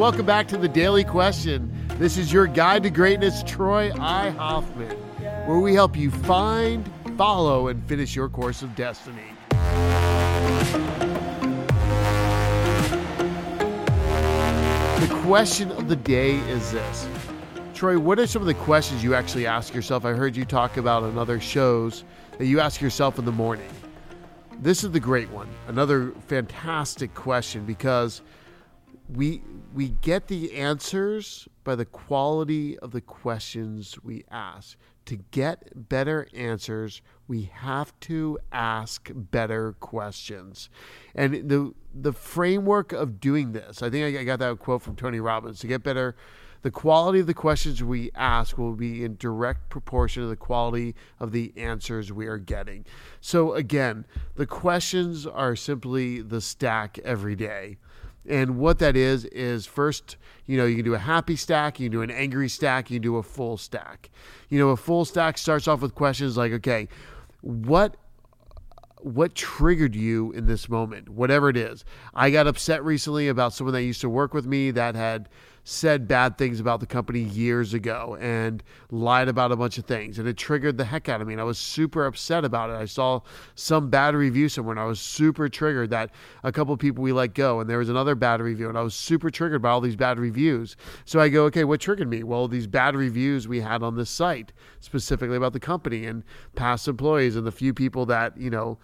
Welcome back to the Daily Question. This is your guide to greatness, Troy I. Hoffman, where we help you find, follow, and finish your course of destiny. The question of the day is this Troy, what are some of the questions you actually ask yourself? I heard you talk about on other shows that you ask yourself in the morning. This is the great one. Another fantastic question because we we get the answers by the quality of the questions we ask. To get better answers, we have to ask better questions. And the the framework of doing this, I think I got that quote from Tony Robbins. To get better, the quality of the questions we ask will be in direct proportion to the quality of the answers we are getting. So again, the questions are simply the stack every day. And what that is is first, you know, you can do a happy stack, you can do an angry stack, you can do a full stack. You know, a full stack starts off with questions like, okay, what what triggered you in this moment, whatever it is. I got upset recently about someone that used to work with me that had said bad things about the company years ago and lied about a bunch of things. And it triggered the heck out of me. And I was super upset about it. I saw some bad review somewhere and I was super triggered that a couple of people we let go. And there was another bad review. And I was super triggered by all these bad reviews. So I go, okay, what triggered me? Well, these bad reviews we had on this site, specifically about the company and past employees and the few people that, you know,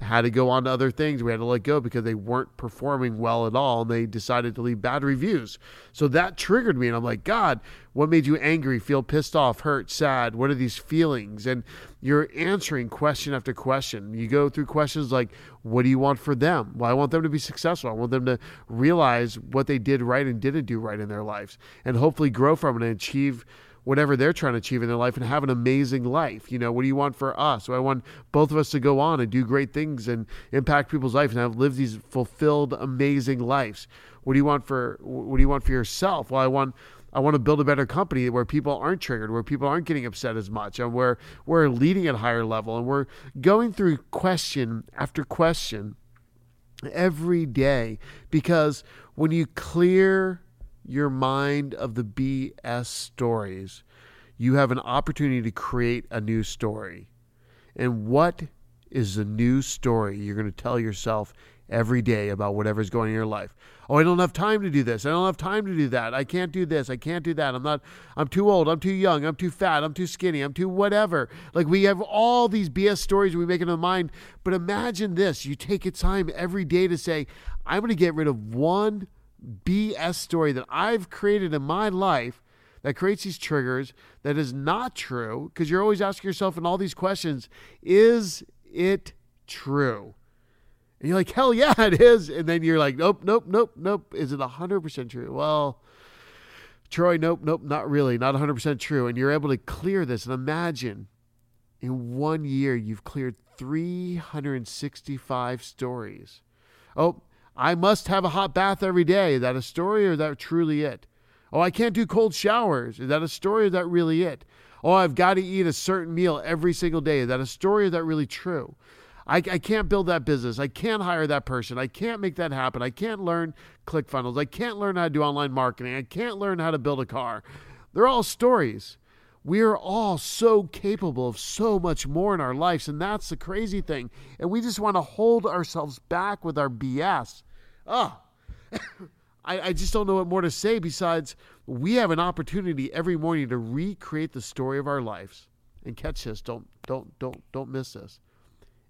had to go on to other things. We had to let go because they weren't performing well at all and they decided to leave bad reviews. So that triggered me. And I'm like, God, what made you angry, feel pissed off, hurt, sad? What are these feelings? And you're answering question after question. You go through questions like, What do you want for them? Well, I want them to be successful. I want them to realize what they did right and didn't do right in their lives and hopefully grow from it and achieve whatever they're trying to achieve in their life and have an amazing life. You know, what do you want for us? So I want both of us to go on and do great things and impact people's lives and have lived these fulfilled, amazing lives. What do you want for what do you want for yourself? Well, I want I want to build a better company where people aren't triggered, where people aren't getting upset as much, and where we're leading at a higher level, and we're going through question after question every day. Because when you clear your mind of the BS stories, you have an opportunity to create a new story. And what is the new story you're going to tell yourself every day about whatever's going in your life? Oh, I don't have time to do this. I don't have time to do that. I can't do this. I can't do that. I'm not, I'm too old. I'm too young. I'm too fat. I'm too skinny. I'm too whatever. Like we have all these BS stories we make in our mind. But imagine this you take a time every day to say, I'm going to get rid of one BS story that I've created in my life that creates these triggers that is not true because you're always asking yourself in all these questions, is it true? And you're like, hell yeah, it is. And then you're like, nope, nope, nope, nope. Is it 100% true? Well, Troy, nope, nope, not really, not 100% true. And you're able to clear this. And imagine in one year, you've cleared 365 stories. Oh, I must have a hot bath every day. Is that a story or is that truly it? Oh, I can't do cold showers. Is that a story or is that really it? Oh, I've got to eat a certain meal every single day. Is that a story or is that really true? I, I can't build that business. I can't hire that person. I can't make that happen. I can't learn ClickFunnels. I can't learn how to do online marketing. I can't learn how to build a car. They're all stories. We are all so capable of so much more in our lives, and that's the crazy thing. And we just want to hold ourselves back with our BS oh, I, I just don't know what more to say besides we have an opportunity every morning to recreate the story of our lives. And catch this, don't don't don't don't miss this.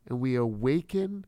And we awaken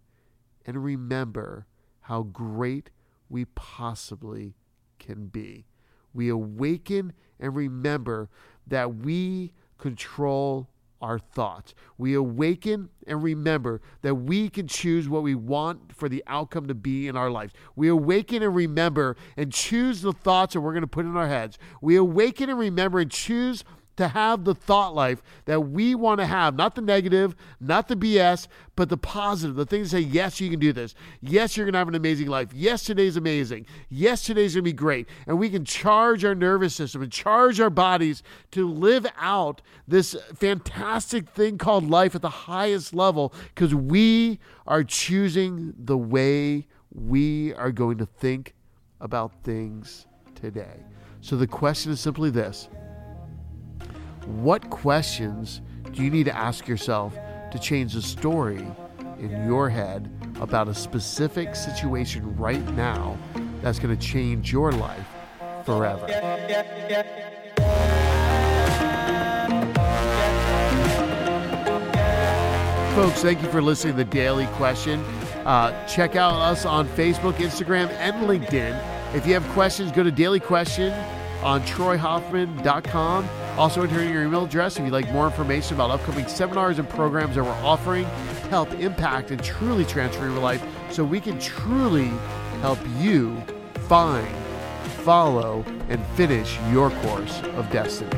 and remember how great we possibly can be. We awaken and remember that we control our thoughts. We awaken and remember that we can choose what we want for the outcome to be in our lives. We awaken and remember and choose the thoughts that we're going to put in our heads. We awaken and remember and choose to have the thought life that we want to have, not the negative, not the BS, but the positive, the things that say, yes, you can do this. Yes, you're going to have an amazing life. Yes, today's amazing. Yes, today's going to be great. And we can charge our nervous system and charge our bodies to live out this fantastic thing called life at the highest level because we are choosing the way we are going to think about things today. So the question is simply this What questions do you need to ask yourself to change the story in your head about a specific situation right now that's going to change your life forever? Folks, thank you for listening to the Daily Question. Uh, check out us on Facebook, Instagram, and LinkedIn. If you have questions, go to Daily Question on troyhoffman.com. Also, enter your email address if you'd like more information about upcoming seminars and programs that we're offering to help impact and truly transform your life so we can truly help you find, follow, and finish your course of destiny.